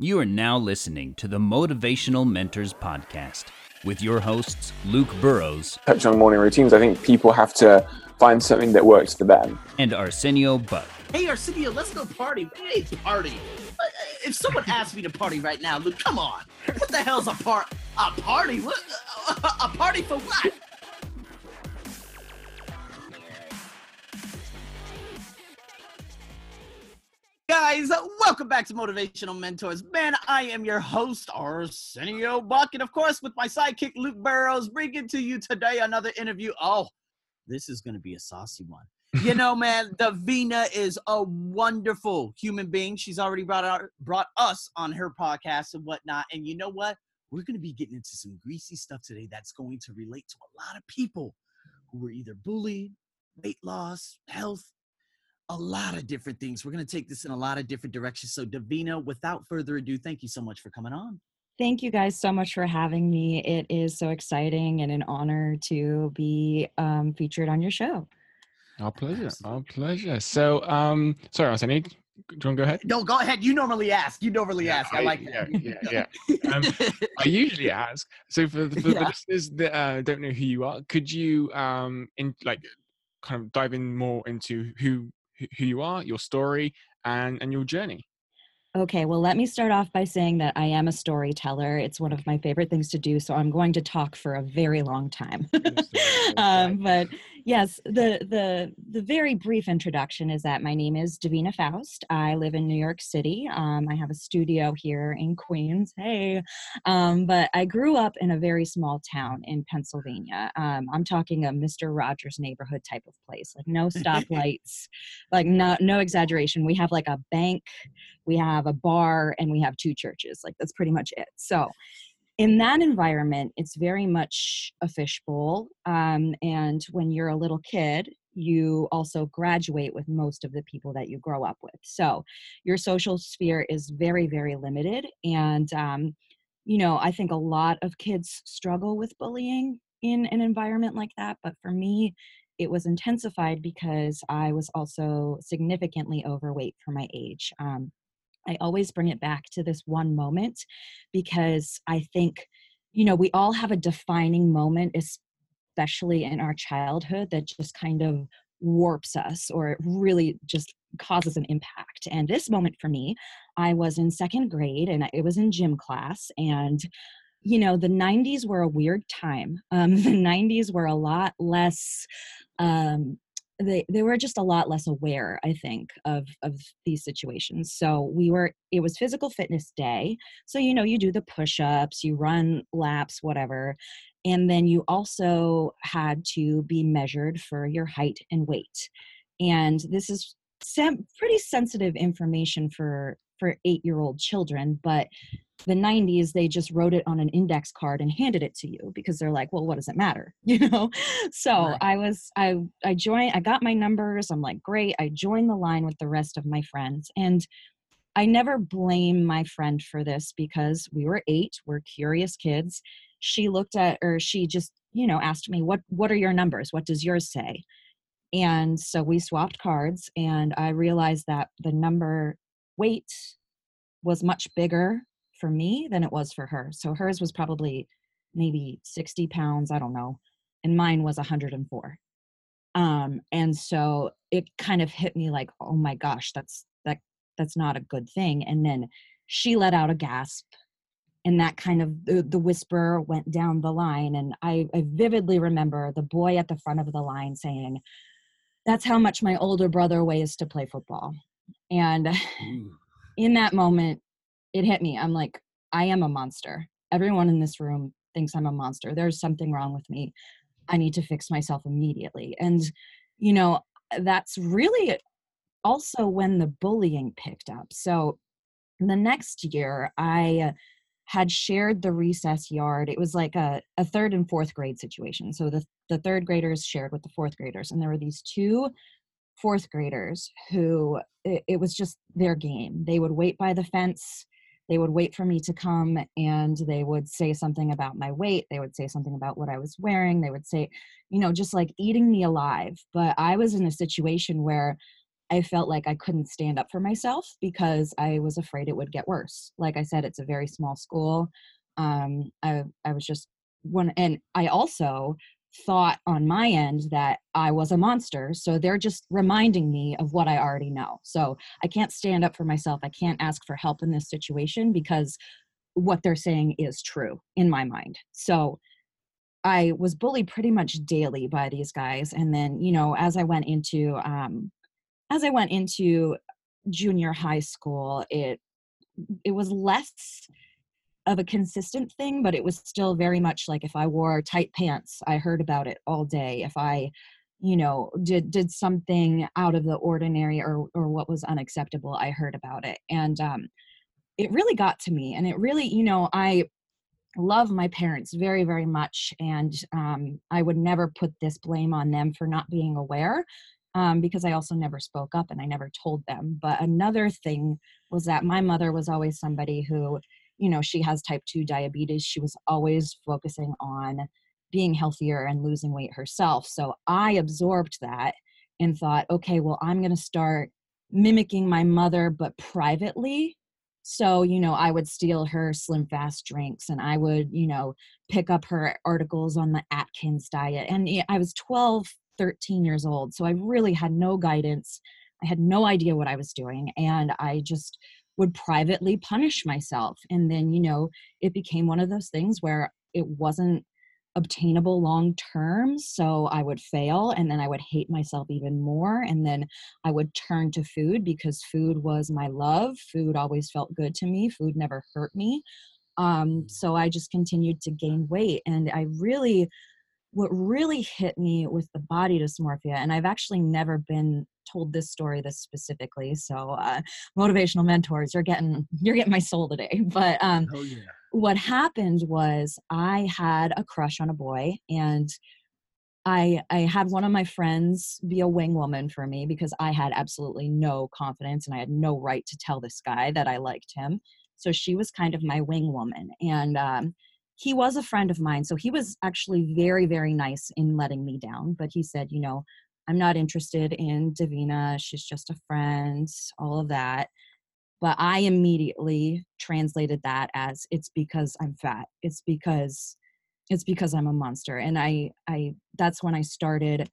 You are now listening to the Motivational Mentors Podcast with your hosts, Luke Burrows. Touch on morning routines. I think people have to find something that works for them. And Arsenio Buck. Hey, Arsenio, let's go party. Hey, party. Uh, if someone asked me to party right now, Luke, come on. What the hell's a part? A party? What? A party for what? Guys, welcome back to Motivational Mentors. Man, I am your host, Arsenio Buck, and of course, with my sidekick, Luke Burrows, bringing to you today another interview. Oh, this is going to be a saucy one. You know, man, Davina is a wonderful human being. She's already brought our, brought us on her podcast and whatnot. And you know what? We're going to be getting into some greasy stuff today that's going to relate to a lot of people who were either bullied, weight loss, health, a lot of different things. We're going to take this in a lot of different directions. So, Davina, without further ado, thank you so much for coming on. Thank you guys so much for having me. It is so exciting and an honor to be um, featured on your show. Our pleasure. Absolutely. Our pleasure. So, um, sorry, Arsenio, do you want to go ahead? No, go ahead. You normally ask. You normally yeah, ask. I, I like that. Yeah, yeah, yeah. um, I usually ask. So for, for yeah. the listeners that uh, don't know who you are, could you um, in like kind of dive in more into who who you are, your story, and and your journey. Okay, well, let me start off by saying that I am a storyteller. It's one of my favorite things to do, so I'm going to talk for a very long time. um, but yes, the the the very brief introduction is that my name is Davina Faust. I live in New York City. Um, I have a studio here in Queens. Hey, um, but I grew up in a very small town in Pennsylvania. Um, I'm talking a Mister Rogers neighborhood type of place, like no stoplights, like no no exaggeration. We have like a bank, we have a bar, and we have two churches. Like that's pretty much it. So in that environment, it's very much a fishbowl. Um, and when you're a little kid, you also graduate with most of the people that you grow up with. So your social sphere is very, very limited. And, um, you know, I think a lot of kids struggle with bullying in an environment like that. But for me, it was intensified because I was also significantly overweight for my age. Um, I always bring it back to this one moment because I think, you know, we all have a defining moment, especially in our childhood, that just kind of warps us or really just causes an impact. And this moment for me, I was in second grade and it was in gym class. And, you know, the 90s were a weird time. Um, the 90s were a lot less um, they they were just a lot less aware i think of of these situations. So we were it was physical fitness day. So you know you do the push-ups you run laps whatever and then you also had to be measured for your height and weight. And this is sem- pretty sensitive information for for eight year old children but the 90s they just wrote it on an index card and handed it to you because they're like well what does it matter? You know? So right. i was i i joined i got my numbers i'm like great i joined the line with the rest of my friends and i never blame my friend for this because we were eight we're curious kids. She looked at or she just you know asked me what what are your numbers? What does yours say? And so we swapped cards and i realized that the number weight was much bigger for me than it was for her. So hers was probably maybe 60 pounds, I don't know, and mine was 104. Um, and so it kind of hit me like, oh my gosh, that's that that's not a good thing. And then she let out a gasp and that kind of the, the whisper went down the line and I, I vividly remember the boy at the front of the line saying that's how much my older brother weighs to play football and in that moment it hit me. I'm like, I am a monster. Everyone in this room thinks I'm a monster. There's something wrong with me. I need to fix myself immediately. And, you know, that's really also when the bullying picked up. So the next year, I had shared the recess yard. It was like a, a third and fourth grade situation. So the, the third graders shared with the fourth graders. And there were these two fourth graders who it, it was just their game. They would wait by the fence they would wait for me to come and they would say something about my weight they would say something about what i was wearing they would say you know just like eating me alive but i was in a situation where I felt like I couldn't stand up for myself because I was afraid it would get worse. Like I said, it's a very small school. Um, I, I was just one, and I also thought on my end that I was a monster. So they're just reminding me of what I already know. So I can't stand up for myself. I can't ask for help in this situation because what they're saying is true in my mind. So I was bullied pretty much daily by these guys. And then, you know, as I went into um, as I went into junior high school, it it was less of a consistent thing, but it was still very much like if I wore tight pants, I heard about it all day. If I, you know, did did something out of the ordinary or or what was unacceptable, I heard about it. And um it really got to me and it really, you know, I love my parents very very much and um, i would never put this blame on them for not being aware um, because I also never spoke up and I never told them. But another thing was that my mother was always somebody who, you know, she has type 2 diabetes. She was always focusing on being healthier and losing weight herself. So I absorbed that and thought, okay, well, I'm going to start mimicking my mother, but privately. So, you know, I would steal her slim fast drinks and I would, you know, pick up her articles on the Atkins diet. And I was 12, 13 years old. So I really had no guidance. I had no idea what I was doing. And I just would privately punish myself. And then, you know, it became one of those things where it wasn't obtainable long term. So I would fail and then I would hate myself even more. And then I would turn to food because food was my love. Food always felt good to me, food never hurt me. Um, so I just continued to gain weight. And I really what really hit me with the body dysmorphia, and I've actually never been told this story this specifically. So uh, motivational mentors, you're getting you're getting my soul today. But um, oh, yeah. what happened was I had a crush on a boy, and I I had one of my friends be a wing woman for me because I had absolutely no confidence and I had no right to tell this guy that I liked him. So she was kind of my wing woman, and um, he was a friend of mine so he was actually very very nice in letting me down but he said you know i'm not interested in davina she's just a friend all of that but i immediately translated that as it's because i'm fat it's because it's because i'm a monster and i i that's when i started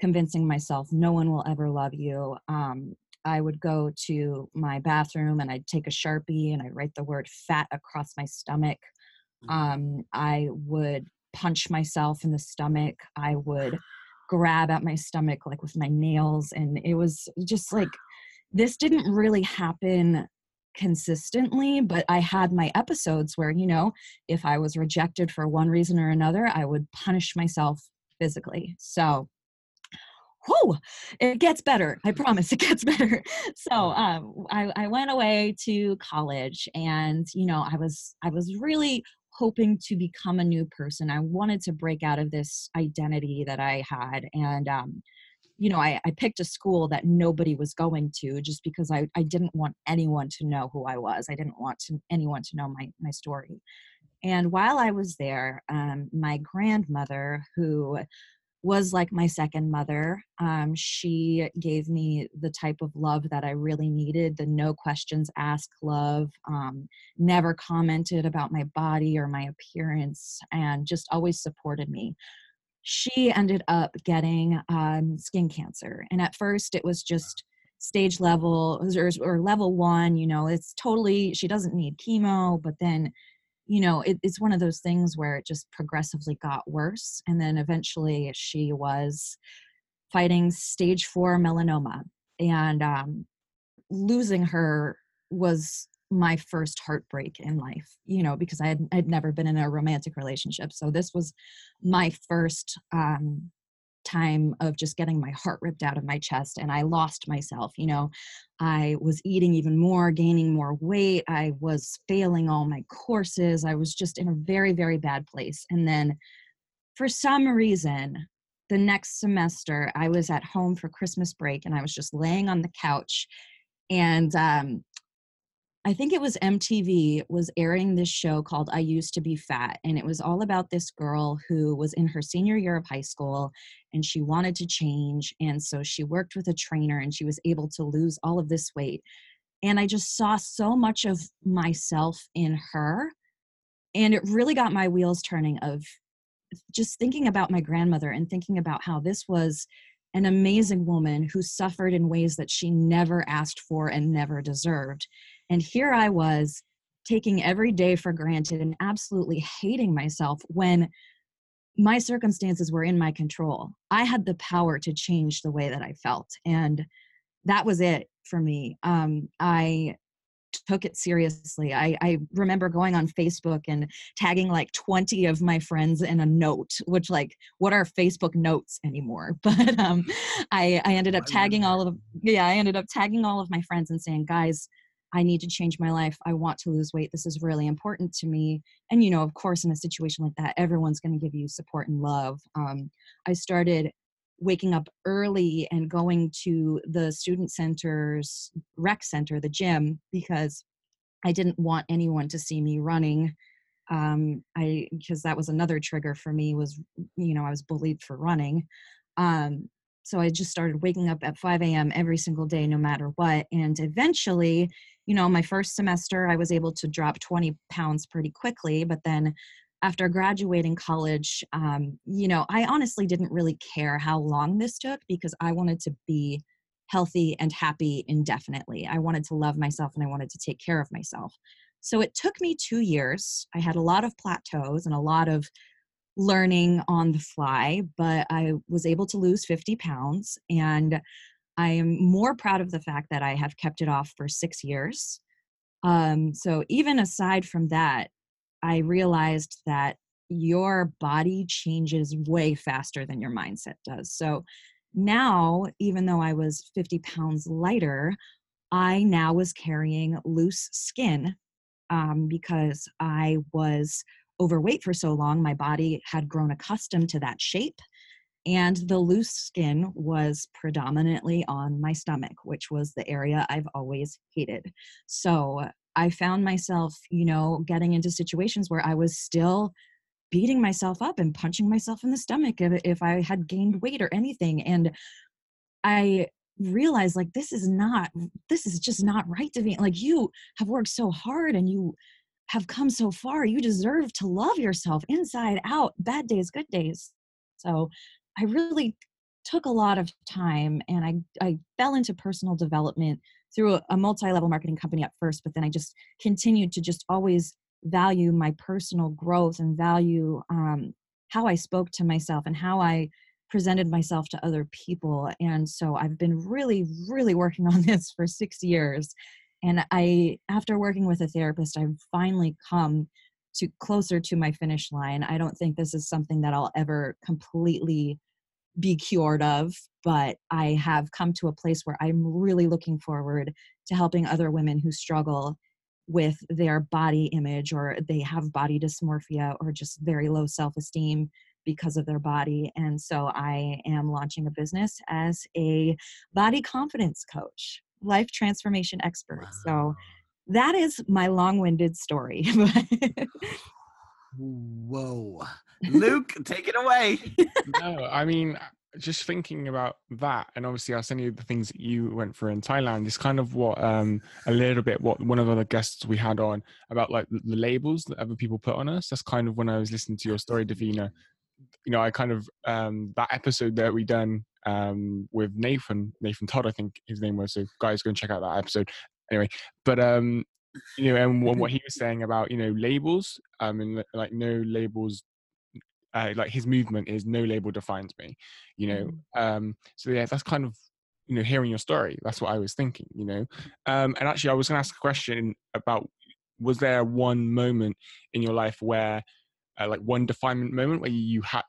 convincing myself no one will ever love you um, I would go to my bathroom and I'd take a sharpie and I'd write the word fat across my stomach Mm-hmm. Um, I would punch myself in the stomach. I would grab at my stomach like with my nails. And it was just like, this didn't really happen consistently, but I had my episodes where, you know, if I was rejected for one reason or another, I would punish myself physically. So, whoo, it gets better. I promise it gets better. So um, I, I went away to college and, you know, I was, I was really hoping to become a new person. I wanted to break out of this identity that I had. And, um, you know, I, I picked a school that nobody was going to just because I, I didn't want anyone to know who I was. I didn't want to, anyone to know my, my story. And while I was there, um, my grandmother, who was like my second mother. Um, she gave me the type of love that I really needed the no questions asked love, um, never commented about my body or my appearance, and just always supported me. She ended up getting um, skin cancer. And at first, it was just stage level or, or level one, you know, it's totally, she doesn't need chemo, but then you know, it, it's one of those things where it just progressively got worse. And then eventually she was fighting stage four melanoma. And um, losing her was my first heartbreak in life, you know, because I had I'd never been in a romantic relationship. So this was my first um, time of just getting my heart ripped out of my chest and I lost myself. You know, I was eating even more, gaining more weight. I was failing all my courses. I was just in a very, very bad place. And then for some reason, the next semester, I was at home for Christmas break and I was just laying on the couch and um, I think it was MTV was airing this show called I Used to Be Fat. And it was all about this girl who was in her senior year of high school and she wanted to change. And so she worked with a trainer and she was able to lose all of this weight. And I just saw so much of myself in her. And it really got my wheels turning of just thinking about my grandmother and thinking about how this was an amazing woman who suffered in ways that she never asked for and never deserved. And here I was taking every day for granted and absolutely hating myself when my circumstances were in my control. I had the power to change the way that I felt. And that was it for me. Um, I took it seriously. I, I remember going on Facebook and tagging like 20 of my friends in a note, which like what are Facebook notes anymore? But um, I, I ended up tagging all of yeah, I ended up tagging all of my friends and saying, guys, I need to change my life. I want to lose weight. This is really important to me. And, you know, of course, in a situation like that, everyone's going to give you support and love. Um, I started waking up early and going to the student center's rec center, the gym, because I didn't want anyone to see me running. Um, I because that was another trigger for me was you know I was bullied for running. Um, so I just started waking up at 5 a.m. every single day, no matter what. And eventually, you know, my first semester, I was able to drop 20 pounds pretty quickly. But then after graduating college, um, you know, I honestly didn't really care how long this took because I wanted to be healthy and happy indefinitely. I wanted to love myself and I wanted to take care of myself. So it took me two years. I had a lot of plateaus and a lot of learning on the fly, but I was able to lose 50 pounds. And I am more proud of the fact that I have kept it off for six years. Um, so, even aside from that, I realized that your body changes way faster than your mindset does. So, now, even though I was 50 pounds lighter, I now was carrying loose skin um, because I was overweight for so long, my body had grown accustomed to that shape. And the loose skin was predominantly on my stomach, which was the area I've always hated. So I found myself, you know, getting into situations where I was still beating myself up and punching myself in the stomach if, if I had gained weight or anything. And I realized like this is not this is just not right to me like you have worked so hard and you have come so far. You deserve to love yourself inside out, bad days, good days. So I really took a lot of time and I, I fell into personal development through a, a multi-level marketing company at first, but then I just continued to just always value my personal growth and value um, how I spoke to myself and how I presented myself to other people. And so I've been really, really working on this for six years and i after working with a therapist i've finally come to closer to my finish line i don't think this is something that i'll ever completely be cured of but i have come to a place where i'm really looking forward to helping other women who struggle with their body image or they have body dysmorphia or just very low self-esteem because of their body and so i am launching a business as a body confidence coach life transformation expert. Wow. So that is my long-winded story. Whoa. Luke, take it away. no, I mean, just thinking about that, and obviously I'll send you the things that you went through in Thailand is kind of what um a little bit what one of the other guests we had on about like the labels that other people put on us. That's kind of when I was listening to your story, Davina. You know, I kind of um that episode that we done um, with Nathan, Nathan Todd, I think his name was. So guys, go and check out that episode. Anyway, but um, you know, and what, he was saying about you know labels, um, and like no labels. Uh, like his movement is no label defines me, you know. Mm. Um, so yeah, that's kind of you know hearing your story. That's what I was thinking, you know. Um, and actually, I was going to ask a question about: Was there one moment in your life where, uh, like, one definement moment where you had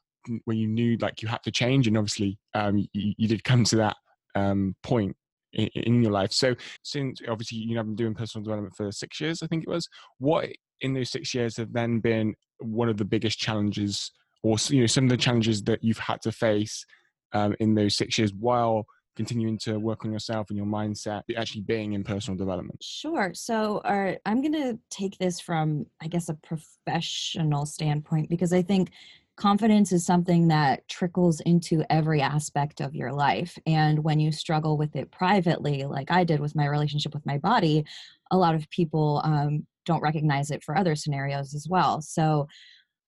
when you knew like you had to change and obviously um, you, you, did come to that um, point in, your life so since obviously you have been doing personal development for six years i think it was what in those six years have then been one of the biggest challenges or you know some of the challenges that you've had to face um, in those six years while continuing to work on yourself and your mindset, actually being in personal development? Sure. So, uh, I'm going to take this from, I guess, a professional standpoint because I think confidence is something that trickles into every aspect of your life. And when you struggle with it privately, like I did with my relationship with my body, a lot of people um, don't recognize it for other scenarios as well. So,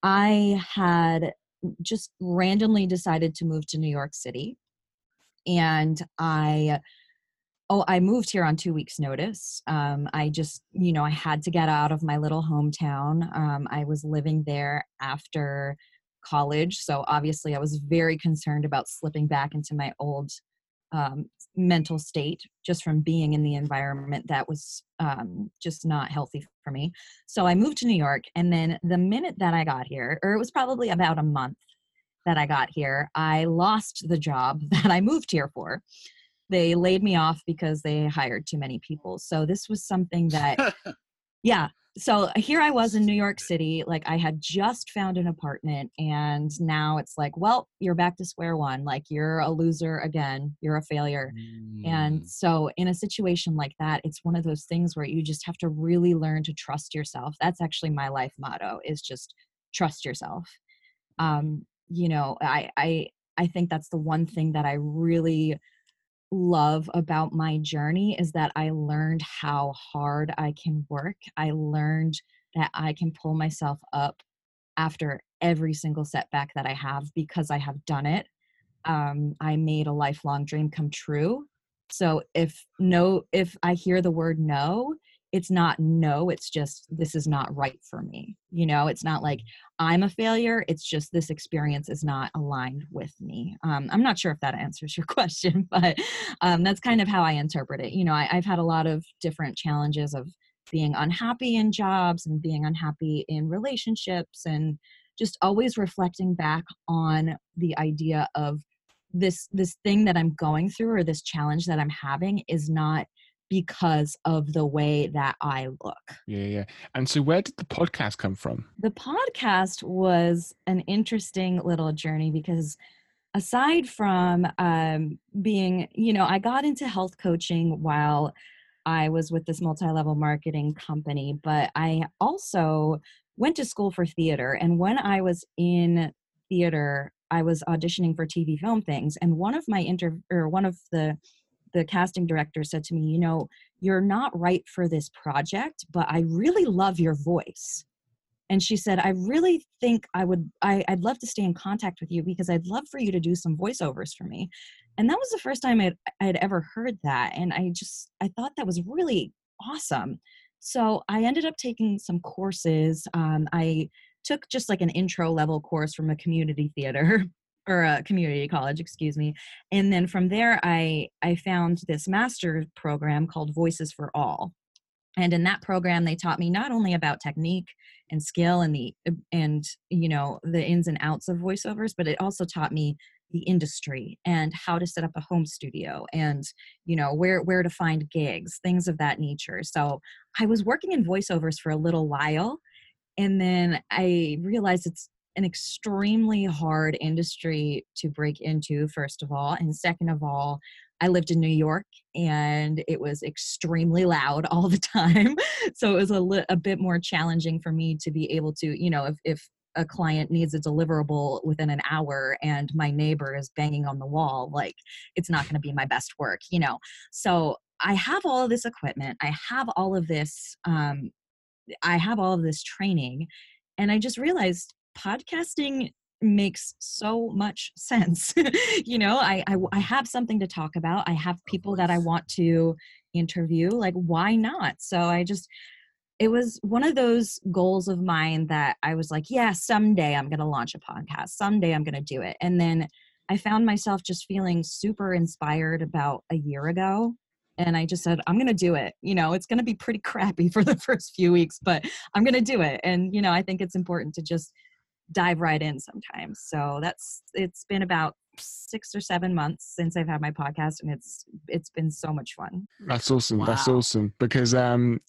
I had just randomly decided to move to New York City. And I, oh, I moved here on two weeks' notice. Um, I just, you know, I had to get out of my little hometown. Um, I was living there after college. So obviously, I was very concerned about slipping back into my old um, mental state just from being in the environment that was um, just not healthy for me. So I moved to New York, and then the minute that I got here, or it was probably about a month that I got here, I lost the job that I moved here for. They laid me off because they hired too many people. So this was something that, yeah, so here I was in New York City, like I had just found an apartment, and now it's like, well, you're back to square one. Like you're a loser again, you're a failure. Mm. And so, in a situation like that, it's one of those things where you just have to really learn to trust yourself. That's actually my life motto: is just trust yourself. Um, you know, I I I think that's the one thing that I really love about my journey is that I learned how hard I can work. I learned that I can pull myself up after every single setback that I have because I have done it. Um, I made a lifelong dream come true. So if no, if I hear the word no, it's not no it's just this is not right for me. You know it's not like i'm a failure. It's just this experience is not aligned with me. Um, i'm not sure if that answers your question but um, that's kind of how i interpret it. You know I, i've had a lot of different challenges of being unhappy in jobs and being unhappy in relationships and just always reflecting back on the idea of this this thing that i'm going through or this challenge that i'm having is not because of the way that I look. Yeah, yeah. And so where did the podcast come from? The podcast was an interesting little journey because aside from um, being, you know, I got into health coaching while I was with this multi level marketing company, but I also went to school for theater. And when I was in theater, I was auditioning for TV film things. And one of my inter or one of the the casting director said to me, You know, you're not right for this project, but I really love your voice. And she said, I really think I would, I, would love to stay in contact with you because I'd love for you to do some voiceovers for me. And that was the first time I'd, I'd ever heard that. And I just, I thought that was really awesome. So I ended up taking some courses. Um, I took just like an intro level course from a community theater or a community college excuse me and then from there i i found this master program called voices for all and in that program they taught me not only about technique and skill and the uh, and you know the ins and outs of voiceovers but it also taught me the industry and how to set up a home studio and you know where where to find gigs things of that nature. So i was working in voiceovers for a little while and then i realized it's an extremely hard industry to break into, first of all. And second of all, I lived in New York and it was extremely loud all the time. so it was a, li- a bit more challenging for me to be able to, you know, if, if a client needs a deliverable within an hour and my neighbor is banging on the wall, like it's not going to be my best work, you know. So I have all of this equipment, I have all of this, um, I have all of this training. And I just realized podcasting makes so much sense. You know I, I, I have something to talk about. I have people that i want to interview like why not? So i just it was one of those goals of mine that i was like yeah someday i'm going to launch a podcast. Someday i'm going to do it. And then i found myself just feeling super inspired about a year ago and i just said i'm going to do it. You know it's going to be pretty crappy for the first few weeks but i'm going to do it. And you know i think it's important to just dive right in sometimes. So that's it's been about six or seven months since I've had my podcast, and it's it's been so much fun. That's awesome. Wow. That's awesome because um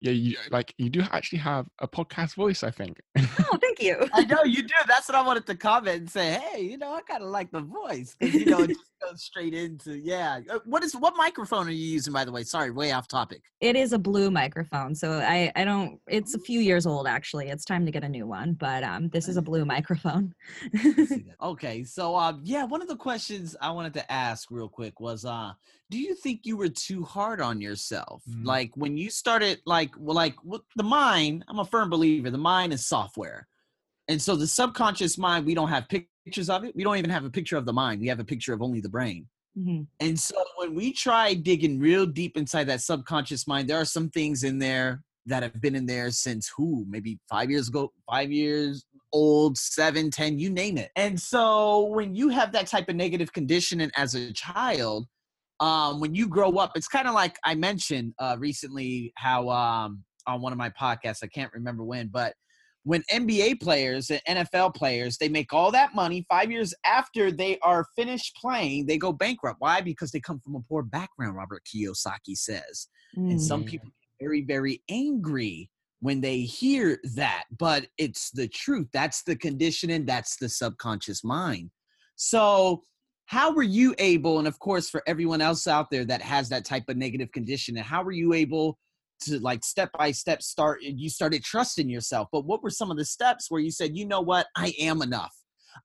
yeah, you like you do actually have a podcast voice, I think. Oh, thank you. I know you do. That's what I wanted to comment and say. Hey, you know, I kind of like the voice because you know, just, go straight into yeah. Uh, what is what microphone are you using by the way? Sorry, way off topic. It is a blue microphone, so I I don't. It's a few years old actually. It's time to get a new one, but um, this is a blue microphone. okay, so um, yeah, one of the questions I wanted to ask real quick was uh, do you think you were too hard on yourself? Mm-hmm. Like when you started, like well, like the mind. I'm a firm believer. The mind is software, and so the subconscious mind, we don't have pictures of it. We don't even have a picture of the mind. We have a picture of only the brain. Mm-hmm. And so when we try digging real deep inside that subconscious mind, there are some things in there that have been in there since who maybe five years ago, five years old, seven, ten, you name it. And so when you have that type of negative conditioning as a child, um, when you grow up, it's kind of like I mentioned uh, recently how um, on one of my podcasts, I can't remember when, but when NBA players and NFL players, they make all that money five years after they are finished playing, they go bankrupt. Why? Because they come from a poor background, Robert Kiyosaki says. Mm. And some mm. people get very, very angry when they hear that, but it's the truth. That's the conditioning, that's the subconscious mind. So, how were you able, and of course, for everyone else out there that has that type of negative conditioning, how were you able to like step by step start you started trusting yourself but what were some of the steps where you said you know what? I am enough.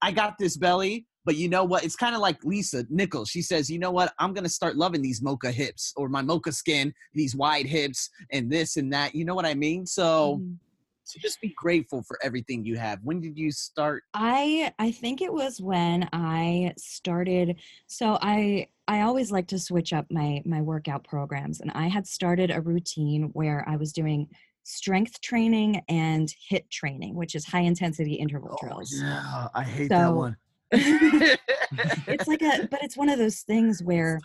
I got this belly but you know what? It's kind of like lisa nichols. She says you know what? I'm gonna start loving these mocha hips or my mocha skin these wide hips and this and that. You know what i mean? So mm-hmm. So just be grateful for everything you have when did you start i i think it was when i started so i I always like to switch up my my workout programs and I had started a routine where I was doing strength training and HIIT training, which is high intensity interval oh, drills. Yeah, I hate so, that one. it's like a but it's one of those things where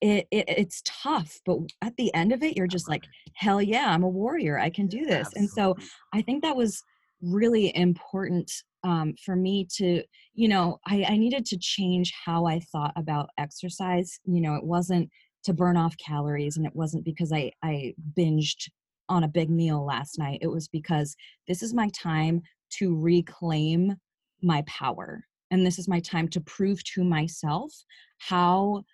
it, it, it's tough but at the end of it you're just like hell yeah i'm a warrior i can do this. And so i think that was really important um, for me to you know I, I needed to change how i thought about exercise you know it wasn't to burn off calories and it wasn't because i i binged on a big meal last night it was because this is my time to reclaim my power and this is my time to prove to myself how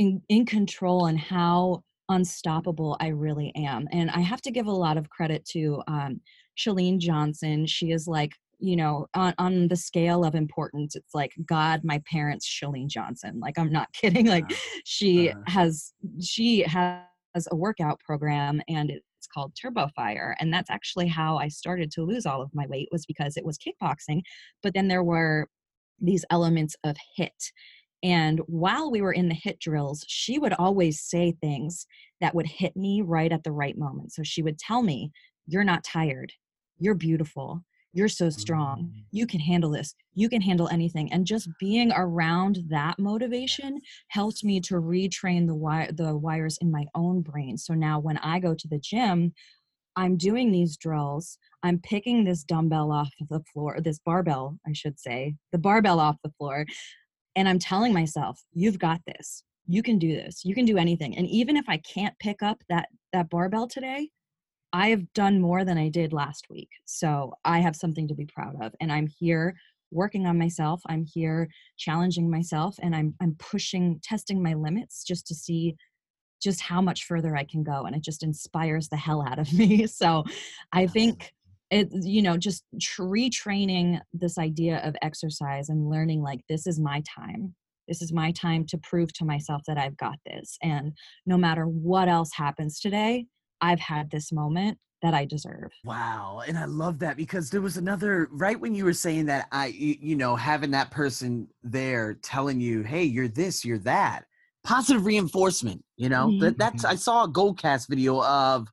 in, in control and how unstoppable I really am. And I have to give a lot of credit to um, Chalene Johnson. She is like you know, on, on the scale of importance, it's like God, my parents, Chalene Johnson. Like, I'm not kidding. Like, she uh-huh. has, she has a workout program and it's called Turbo Fire. And that's actually how I started to lose all of my weight was because it was kickboxing. But then there were these elements of HIIT. And while we were in the HIIT drills, she would always say things that would hit me right at the right moment. So she would tell me, You're not tired. You're beautiful. You're so strong. Mm. you can handle this. You can handle anything. And just being around that motivation helped me to retrain the wire the wires in my own brain. So now when i go to the gym i'm doing these drills. I'm picking this dumbbell off the floor this barbell i should say the barbell off the floor and i'm telling myself you've got this you can do this you can do anything and even if i can't pick up that that barbell today I have done more than I did last week. So I have something to be proud of. And I'm here working on myself. I'm here challenging myself and I'm I'm pushing, testing my limits just to see just how much further I can go. And it just inspires the hell out of me. So I think it, you know, just retraining this idea of exercise and learning like this is my time. This is my time to prove to myself that I've got this. And no matter what else happens today, I've had this moment that I deserve. Wow. And I love that because there was another right when you were saying that I you know having that person there telling you, "Hey, you're this, you're that." Positive reinforcement, you know? Mm-hmm. That that's I saw a Goalcast video of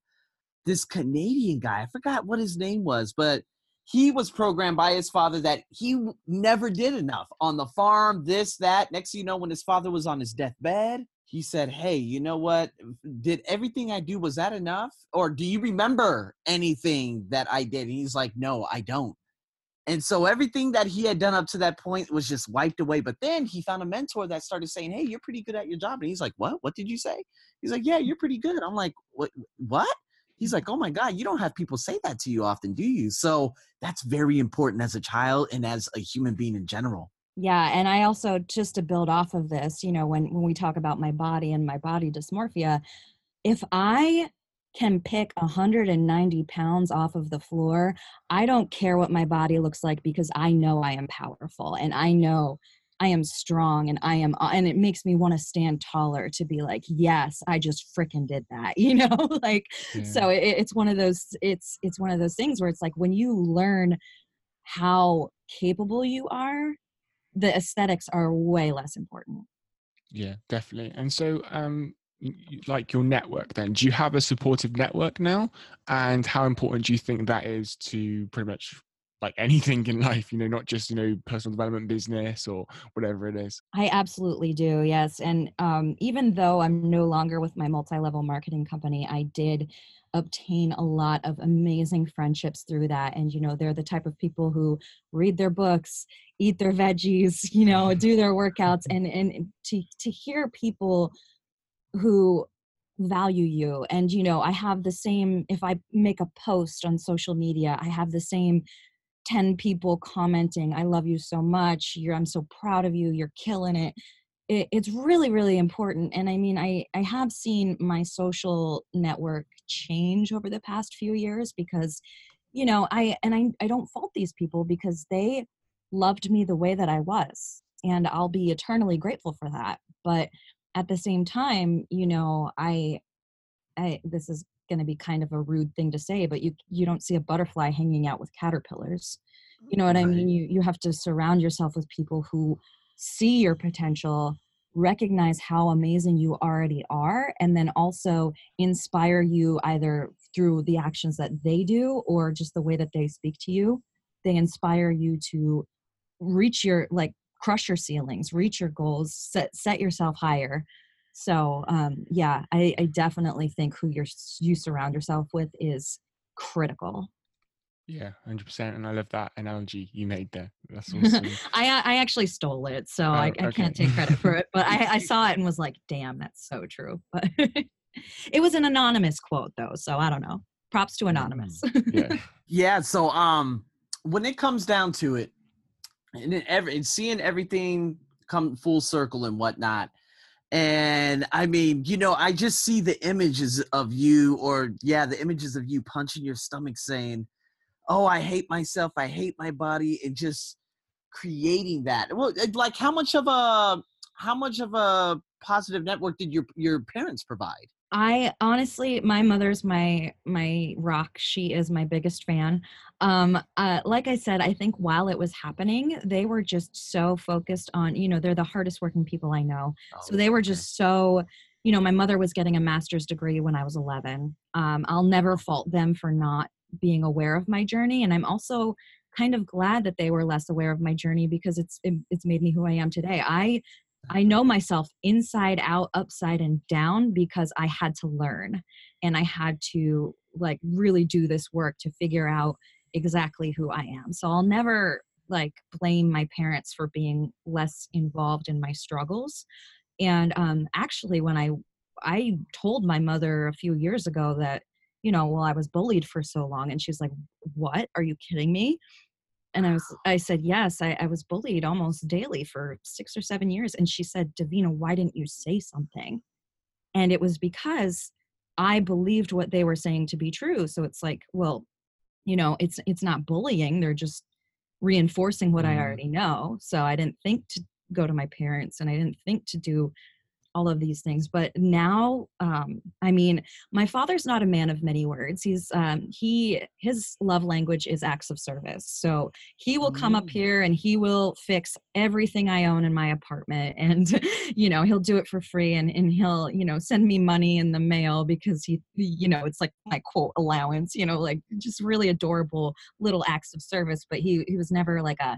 this Canadian guy. I forgot what his name was, but he was programmed by his father that he never did enough on the farm, this, that. Next you know, when his father was on his deathbed, he said, Hey, you know what? Did everything I do, was that enough? Or do you remember anything that I did? And he's like, No, I don't. And so everything that he had done up to that point was just wiped away. But then he found a mentor that started saying, Hey, you're pretty good at your job. And he's like, What? What did you say? He's like, Yeah, you're pretty good. I'm like, What? What? He's like, Oh my God, you don't have people say that to you often, do you? So that's very important as a child and as a human being in general. yeah and i also just to build off of this you know when when we talk about my body and my body dysmorphia if i can pick 190 pounds off of the floor i don't care what my body looks like because i know i am powerful and i know I am strong and I am, and it makes me want to stand taller to be like, yes, I just freaking did that, you know, like, yeah. so it, it's one of those, it's, it's one of those things where it's like when you learn how capable you are, the aesthetics are way less important. Yeah, definitely. And so, um, like your network then do you have a supportive network now and how important do you think that is to pretty much like anything in life you know not just you know personal development business or whatever it is. I absolutely do yes and um, even though i'm no longer with my multi-level marketing company i did obtain a lot of amazing friendships through that and you know they're the type of people who read their books eat their veggies you know do their workouts and and to to hear people who value you and you know i have the same if i make a post on social media i have the same 10 people commenting i love you so much you're i'm so proud of you you're killing it. it it's really really important and i mean i i have seen my social network change over the past few years because you know i and i i don't fault these people because they loved me the way that i was and i'll be eternally grateful for that but at the same time you know i i this is going to be kind of a rude thing to say but you you don't see a butterfly hanging out with caterpillars. You know what right. i mean? You you have to surround yourself with people who see your potential recognize how amazing you already are and then also inspire you either through the actions that they do or just the way that they speak to you. They inspire you to reach your like crush your ceilings reach your goals set set yourself higher so um, yeah, I, I definitely think who you you surround yourself with is critical. Yeah, hundred percent, and I love that analogy you made there. That's awesome. I I actually stole it, so oh, I, I okay. can't take credit for it. But I, I saw it and was like, "Damn, that's so true." But it was an anonymous quote, though, so I don't know. Props to mm, anonymous. yeah, yeah. So um, when it comes down to it, and every and seeing everything come full circle and whatnot, and i mean you know i just see the images of you or yeah the images of you punching your stomach saying oh i hate myself i hate my body and just creating that. Well like how much of a how much of a positive network did your your parents provide I honestly, my mother's my my rock. She is my biggest fan. Um, uh, like I said, I think while it was happening, they were just so focused on. You know, they're the hardest working people I know. Oh, so they were just so. You know, my mother was getting a master's degree when I was 11. Um, I'll never fault them for not being aware of my journey, and I'm also kind of glad that they were less aware of my journey because it's it, it's made me who I am today. I I know myself inside out, upside and down because I had to learn and I had to like really do this work to figure out exactly who I am. So I'll never like blame my parents for being less involved in my struggles. And um actually when I I told my mother a few years ago that you know, well I was bullied for so long and she's like, "What? Are you kidding me?" And I was I said yes I, I was bullied almost daily for six or seven years and she said Davina why didn't you say something and it was because I believed what they were saying to be true so it's like well you know it's it's not bullying they're just reinforcing what mm. I already know so I didn't think to go to my parents and I didn't think to do all of these things but now um, i mean my father's not a man of many words. He's um, he his love language is acts of service. So he will come up mm. here and he will fix everything i own in my apartment and you know he'll do it for free and, and he'll you know send me money in the mail because he you know it's like my quote allowance you know like just really adorable little acts of service but he he was never like a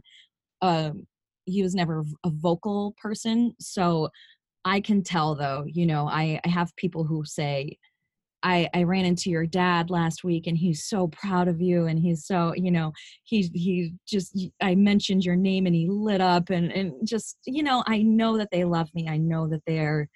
um he was never a vocal person. So I can tell though, you know, I, I have people who say, I, I ran into your dad last week and he's so proud of you and he's so you know he's he just I mentioned your name and he lit up and and just you know I know that they love me. I know that they're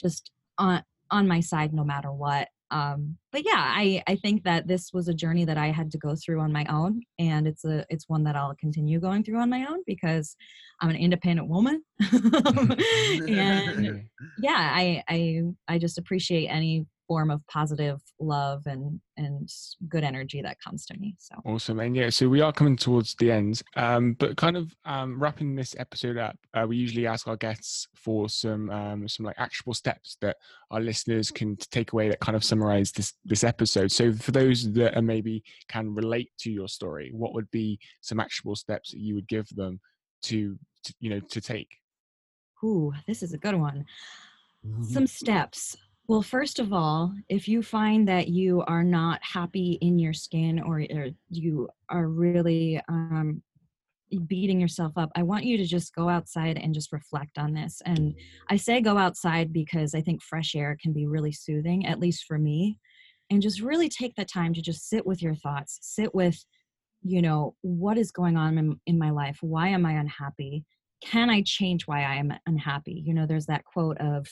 just on on my side no matter what um, but yeah, I, I think that this was a journey that I had to go through on my own, and it's a it's one that I'll continue going through on my own because I'm an independent woman, and yeah, I I I just appreciate any form of positive love and and good energy that comes to me so. Awesome and yeah so we are coming towards the end um but kind of um wrapping this episode up uh, we usually ask our guests for some um some like actionable steps that our listeners can take away that kind of summarize this this episode. So for those that are maybe can relate to your story what would be some actionable steps that you would give them to, to you know to take? Ooh, this is a good one. Some steps well, first of all, if you find that you are not happy in your skin or, or you are really um, beating yourself up, I want you to just go outside and just reflect on this. And I say go outside because I think fresh air can be really soothing, at least for me. And just really take the time to just sit with your thoughts, sit with, you know, what is going on in, in my life? Why am I unhappy? Can I change why I am unhappy? You know, there's that quote of,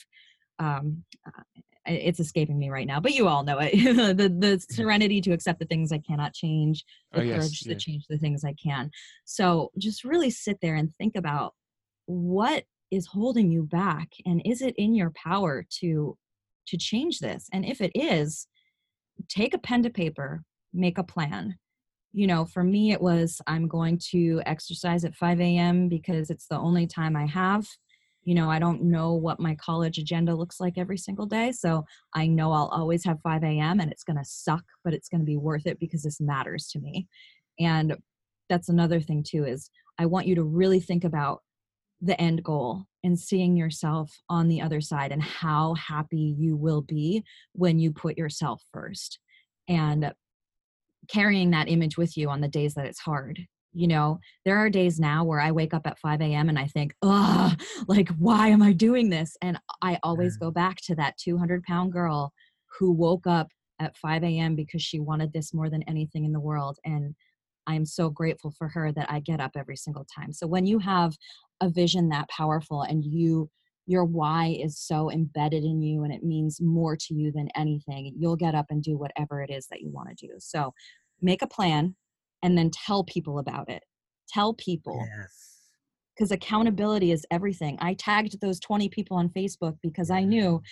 um, uh, it's escaping me right now, but you all know it. the the serenity to accept the things I cannot change, the oh, courage yes, to change the things I can. So just really sit there and think about what is holding you back, and is it in your power to to change this? And if it is, take a pen to paper, make a plan. You know, for me, it was I'm going to exercise at 5 a.m. because it's the only time I have you know i don't know what my college agenda looks like every single day so i know i'll always have 5 a.m and it's going to suck but it's going to be worth it because this matters to me. And that's another thing too is i want you to really think about the end goal and seeing yourself on the other side and how happy you will be when you put yourself first and carrying that image with you on the days that it's hard you know there are days now where i wake up at 5 a.m and i think oh like why am i doing this? And i always mm. go back to that 200 pound girl who woke up at 5 a.m because she wanted this more than anything in the world and i'm so grateful for her that i get up every single time. So when you have a vision that powerful and you your why is so embedded in you and it means more to you than anything you'll get up and do whatever it is that you want to do. So make a plan and then tell people about it. Tell people. Yes. Because accountability is everything. I tagged those 20 people on Facebook because I mm-hmm. knew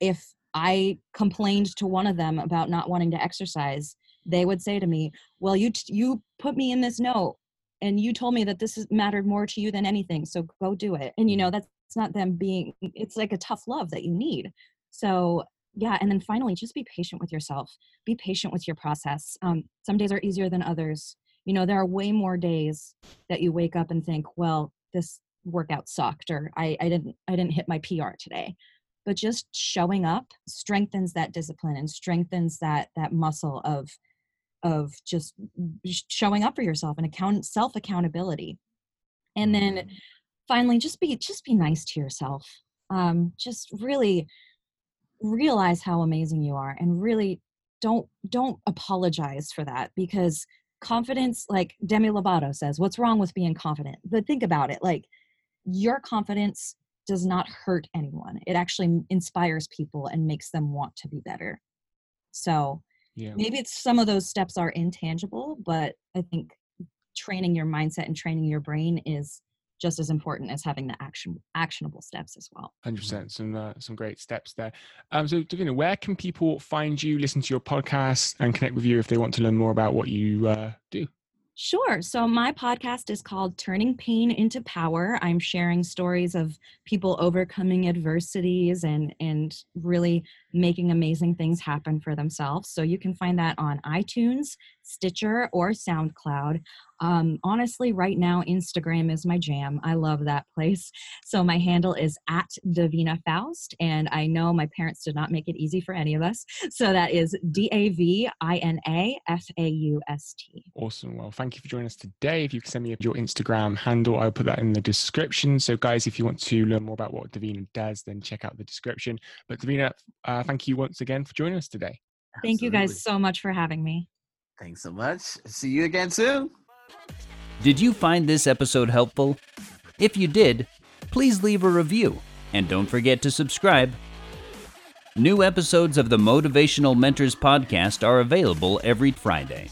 if I complained to one of them about not wanting to exercise, they would say to me, "Well, you t- you put me in this note and you told me that this is, mattered more to you than anything, so go do it." And you know, mm-hmm. that's it's not them being it's like a tough love that you need. So yeah and then finally just be patient with yourself. Be patient with your process. Um, some days are easier than others. You know there are way more days that you wake up and think well this workout sucked or i, I didn't i didn't hit my pr today. But just showing up strengthens that discipline and strengthens that that muscle of of just showing up for yourself and account self accountability and then mm-hmm. finally just be just be nice to yourself. Um just really realize how amazing you are and really don't don't apologize for that because confidence like demi lovato says what's wrong with being confident? But think about it like your confidence does not hurt anyone. It actually inspires people and makes them want to be better. So yeah. maybe it's some of those steps are intangible but i think training your mindset and training your brain is just as important as having the action actionable steps as well. Hundred percent, some uh, some great steps there. Um, so Davina, where can people find you, listen to your podcast, and connect with you if they want to learn more about what you uh, do? Sure. So my podcast is called Turning Pain into Power. I'm sharing stories of people overcoming adversities and and really making amazing things happen for themselves. So you can find that on iTunes, Stitcher, or SoundCloud. Um, honestly, right now, Instagram is my jam. I love that place. So my handle is at Davina Faust, and I know my parents did not make it easy for any of us. So that is D A V I N A F A U S T. Awesome. Well, thank you for joining us today. If you can send me your Instagram handle, I'll put that in the description. So, guys, if you want to learn more about what Davina does, then check out the description. But Davina, uh, thank you once again for joining us today. Thank you guys so much for having me. Thanks so much. See you again soon. Did you find this episode helpful? If you did, please leave a review and don't forget to subscribe. New episodes of the Motivational Mentors podcast are available every Friday.